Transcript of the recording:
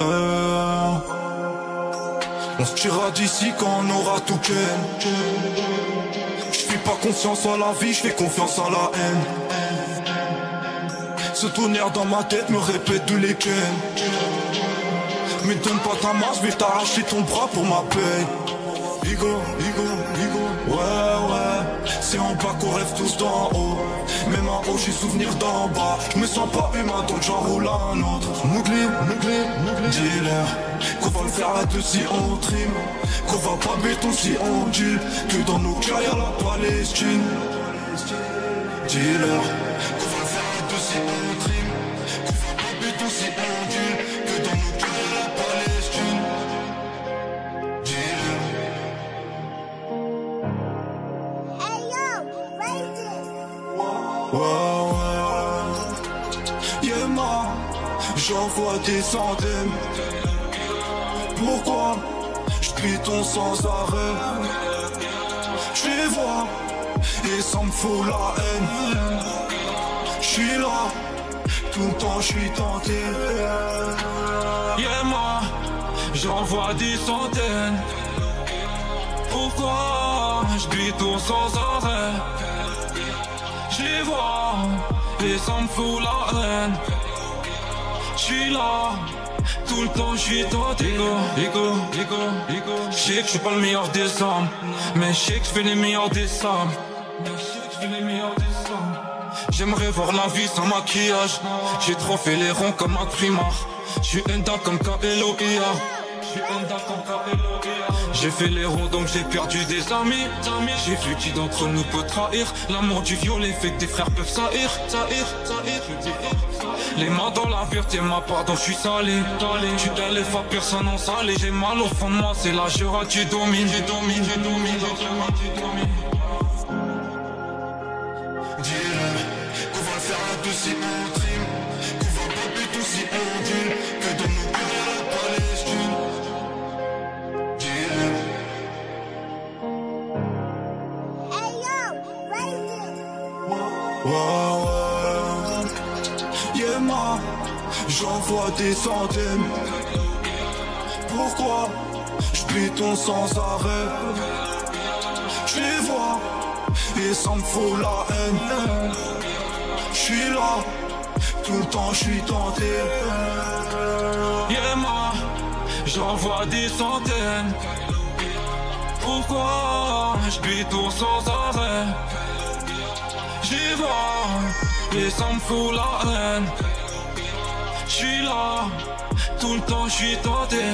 On se tirera d'ici quand on aura tout ken. Je fais pas confiance en la vie, je fais confiance en la haine. Ce tonnerre dans ma tête me répète tous les ken. Mais donne pas ta main, je t'arracher ton bras pour ma paix. Igo, Igo, en bas qu'on rêve tous d'en haut. Même en haut, j'ai souvenir d'en bas. Je me sens pas humain, donc j'en roule un autre. Mougli, mougli, mougli. Dealer, qu'on va le faire à deux si on trim. Qu'on va pas béton si on deal. Que dans nos cœurs y'a la Palestine. Dealer, qu'on va le faire à deux si on trim. Qu'on va pas béton si on deal. Que dans nos cœurs y'a la Palestine. Ouais, ouais. Yeah, ma, j'envoie des centaines. Pourquoi je sans arrêt? Je vois et ça me fout la haine. Je suis là, tout le temps je suis tenté. Yeah, ma, j'envoie des centaines. Pourquoi je sans arrêt? Les vois et ça me fout la haine. J'suis là, tout le temps j'suis tenté. Ego, ego, ego, ego. J'sais que j'suis pas le meilleur des hommes, mais j'sais que j'fais les meilleurs des sommes. J'aimerais voir la vie sans maquillage. J'ai trop fait les ronds comme un primard. J'ai fait les ronds donc j'ai perdu des amis. J'ai vu qui d'entre nous peut trahir. L'amour du violet fait que des frères peuvent saïr Les mains dans la vérité ma part donc je suis salé. Tu t'es les fois personne en salé. J'ai mal au fond de moi c'est la jura tu domines. Tu domines, tu domines, tu domines à deux Ouais, ouais. Yeah, ma, j'envoie des centaines. Pourquoi je sans arrêt? Je les vois et ça me fout la haine. Je suis là, tout le temps je suis tenté. Yeah, ma, j'envoie des centaines. Pourquoi je ton sans arrêt? J'y vois et ça me fout la haine. J'suis là, tout le temps j'suis tenté.